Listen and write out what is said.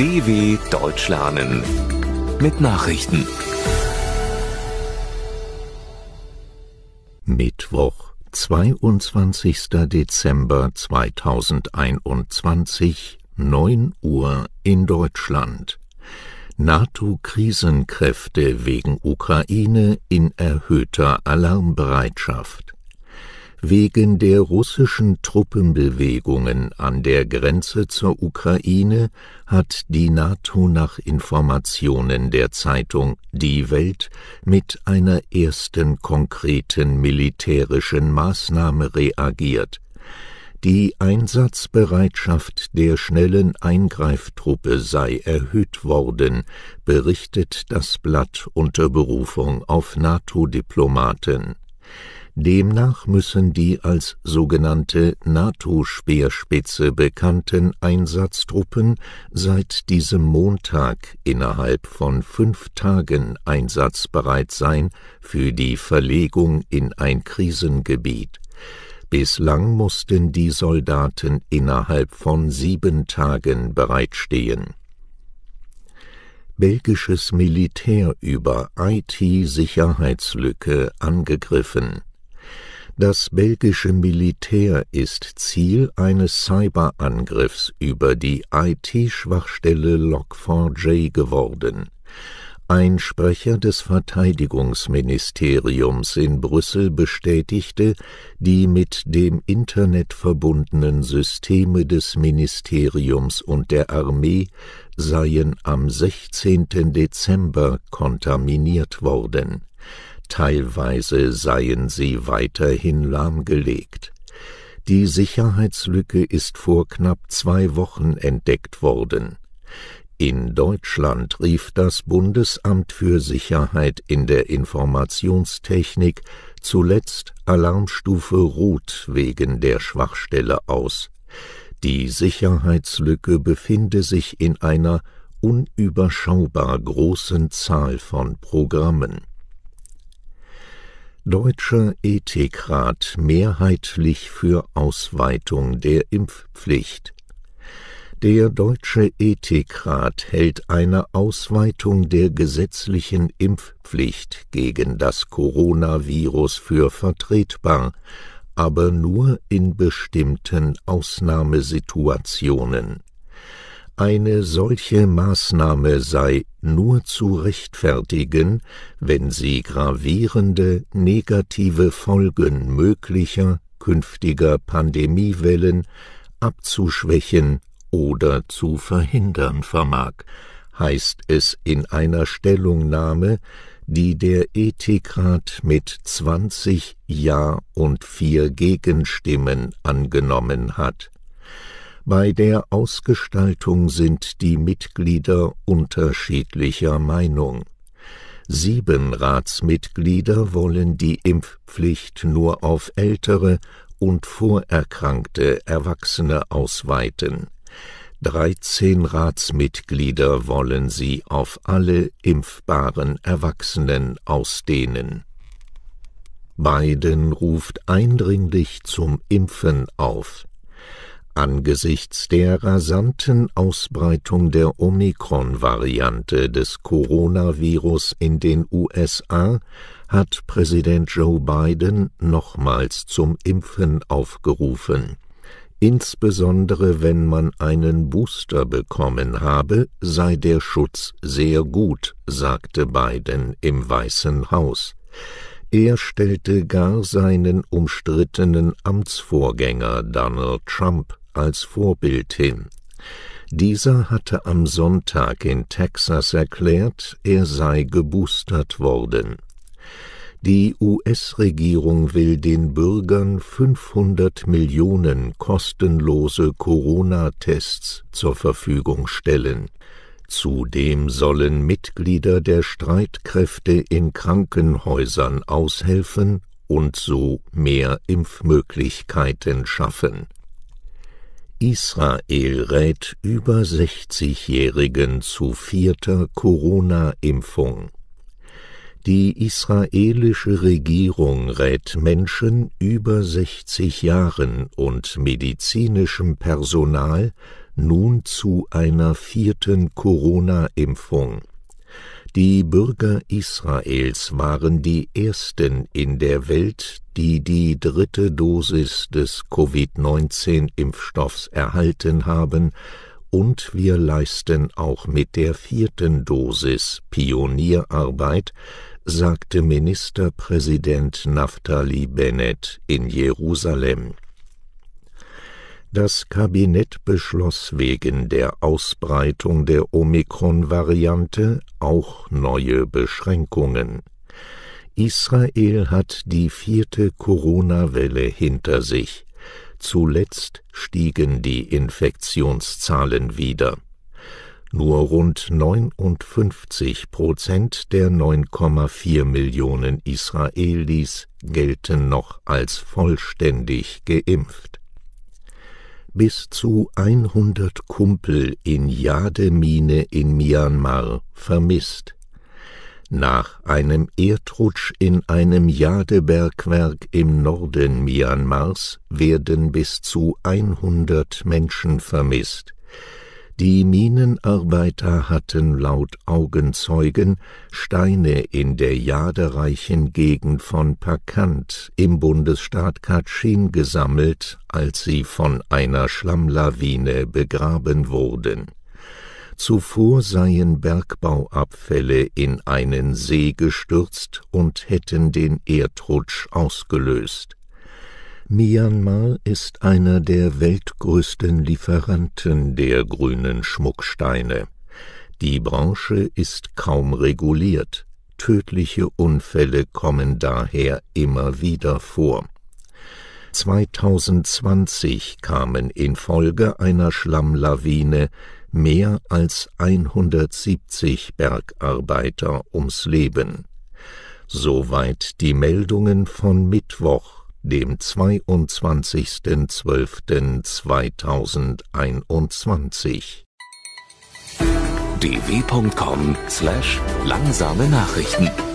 DW Deutsch lernen mit Nachrichten. Mittwoch, 22. Dezember 2021, 9 Uhr in Deutschland. NATO-Krisenkräfte wegen Ukraine in erhöhter Alarmbereitschaft. Wegen der russischen Truppenbewegungen an der Grenze zur Ukraine hat die NATO nach Informationen der Zeitung Die Welt mit einer ersten konkreten militärischen Maßnahme reagiert. Die Einsatzbereitschaft der schnellen Eingreiftruppe sei erhöht worden, berichtet das Blatt unter Berufung auf NATO-Diplomaten. Demnach müssen die als sogenannte NATO-Speerspitze bekannten Einsatztruppen seit diesem Montag innerhalb von fünf Tagen einsatzbereit sein für die Verlegung in ein Krisengebiet. Bislang mussten die Soldaten innerhalb von sieben Tagen bereitstehen. Belgisches Militär über IT-Sicherheitslücke angegriffen. Das belgische Militär ist Ziel eines Cyberangriffs über die IT-Schwachstelle Log4j geworden. Ein Sprecher des Verteidigungsministeriums in Brüssel bestätigte, die mit dem Internet verbundenen Systeme des Ministeriums und der Armee seien am 16. Dezember kontaminiert worden teilweise seien sie weiterhin lahmgelegt. Die Sicherheitslücke ist vor knapp zwei Wochen entdeckt worden. In Deutschland rief das Bundesamt für Sicherheit in der Informationstechnik zuletzt Alarmstufe Rot wegen der Schwachstelle aus. Die Sicherheitslücke befinde sich in einer unüberschaubar großen Zahl von Programmen. Deutscher Ethikrat mehrheitlich für Ausweitung der Impfpflicht. Der Deutsche Ethikrat hält eine Ausweitung der gesetzlichen Impfpflicht gegen das Coronavirus für vertretbar, aber nur in bestimmten Ausnahmesituationen. Eine solche Maßnahme sei nur zu rechtfertigen, wenn sie gravierende negative Folgen möglicher künftiger Pandemiewellen abzuschwächen oder zu verhindern vermag, heißt es in einer Stellungnahme, die der Ethikrat mit zwanzig Ja und vier Gegenstimmen angenommen hat. Bei der Ausgestaltung sind die Mitglieder unterschiedlicher Meinung. Sieben Ratsmitglieder wollen die Impfpflicht nur auf ältere und vorerkrankte Erwachsene ausweiten. Dreizehn Ratsmitglieder wollen sie auf alle impfbaren Erwachsenen ausdehnen. Biden ruft eindringlich zum Impfen auf. Angesichts der rasanten Ausbreitung der Omikron-Variante des Coronavirus in den USA hat Präsident Joe Biden nochmals zum Impfen aufgerufen. Insbesondere wenn man einen Booster bekommen habe, sei der Schutz sehr gut, sagte Biden im Weißen Haus. Er stellte gar seinen umstrittenen Amtsvorgänger Donald Trump als Vorbild hin. Dieser hatte am Sonntag in Texas erklärt, er sei geboostert worden. Die US-Regierung will den Bürgern 500 Millionen kostenlose Corona-Tests zur Verfügung stellen. Zudem sollen Mitglieder der Streitkräfte in Krankenhäusern aushelfen und so mehr Impfmöglichkeiten schaffen. Israel rät über 60-Jährigen zu vierter Corona-Impfung. Die israelische Regierung rät Menschen über 60 Jahren und medizinischem Personal nun zu einer vierten Corona-Impfung. Die Bürger Israels waren die ersten in der Welt, die die dritte Dosis des Covid-19-Impfstoffs erhalten haben, und wir leisten auch mit der vierten Dosis Pionierarbeit, sagte Ministerpräsident Naftali Bennett in Jerusalem. Das Kabinett beschloss wegen der Ausbreitung der Omikron-Variante auch neue Beschränkungen. Israel hat die vierte Corona-Welle hinter sich. Zuletzt stiegen die Infektionszahlen wieder. Nur rund 59 Prozent der 9,4 Millionen Israelis gelten noch als vollständig geimpft bis zu 100 Kumpel in Jademine in Myanmar vermisst. Nach einem Erdrutsch in einem Jadebergwerk im Norden Myanmars werden bis zu 100 Menschen vermisst. Die Minenarbeiter hatten laut Augenzeugen Steine in der jadereichen Gegend von Pakant im Bundesstaat Kachin gesammelt, als sie von einer Schlammlawine begraben wurden. Zuvor seien Bergbauabfälle in einen See gestürzt und hätten den Erdrutsch ausgelöst. Myanmar ist einer der weltgrößten Lieferanten der grünen Schmucksteine. Die Branche ist kaum reguliert, tödliche Unfälle kommen daher immer wieder vor. 2020 kamen infolge einer Schlammlawine mehr als 170 Bergarbeiter ums Leben. Soweit die Meldungen von Mittwoch, dem 22.12.2021. dw.com/langsame Nachrichten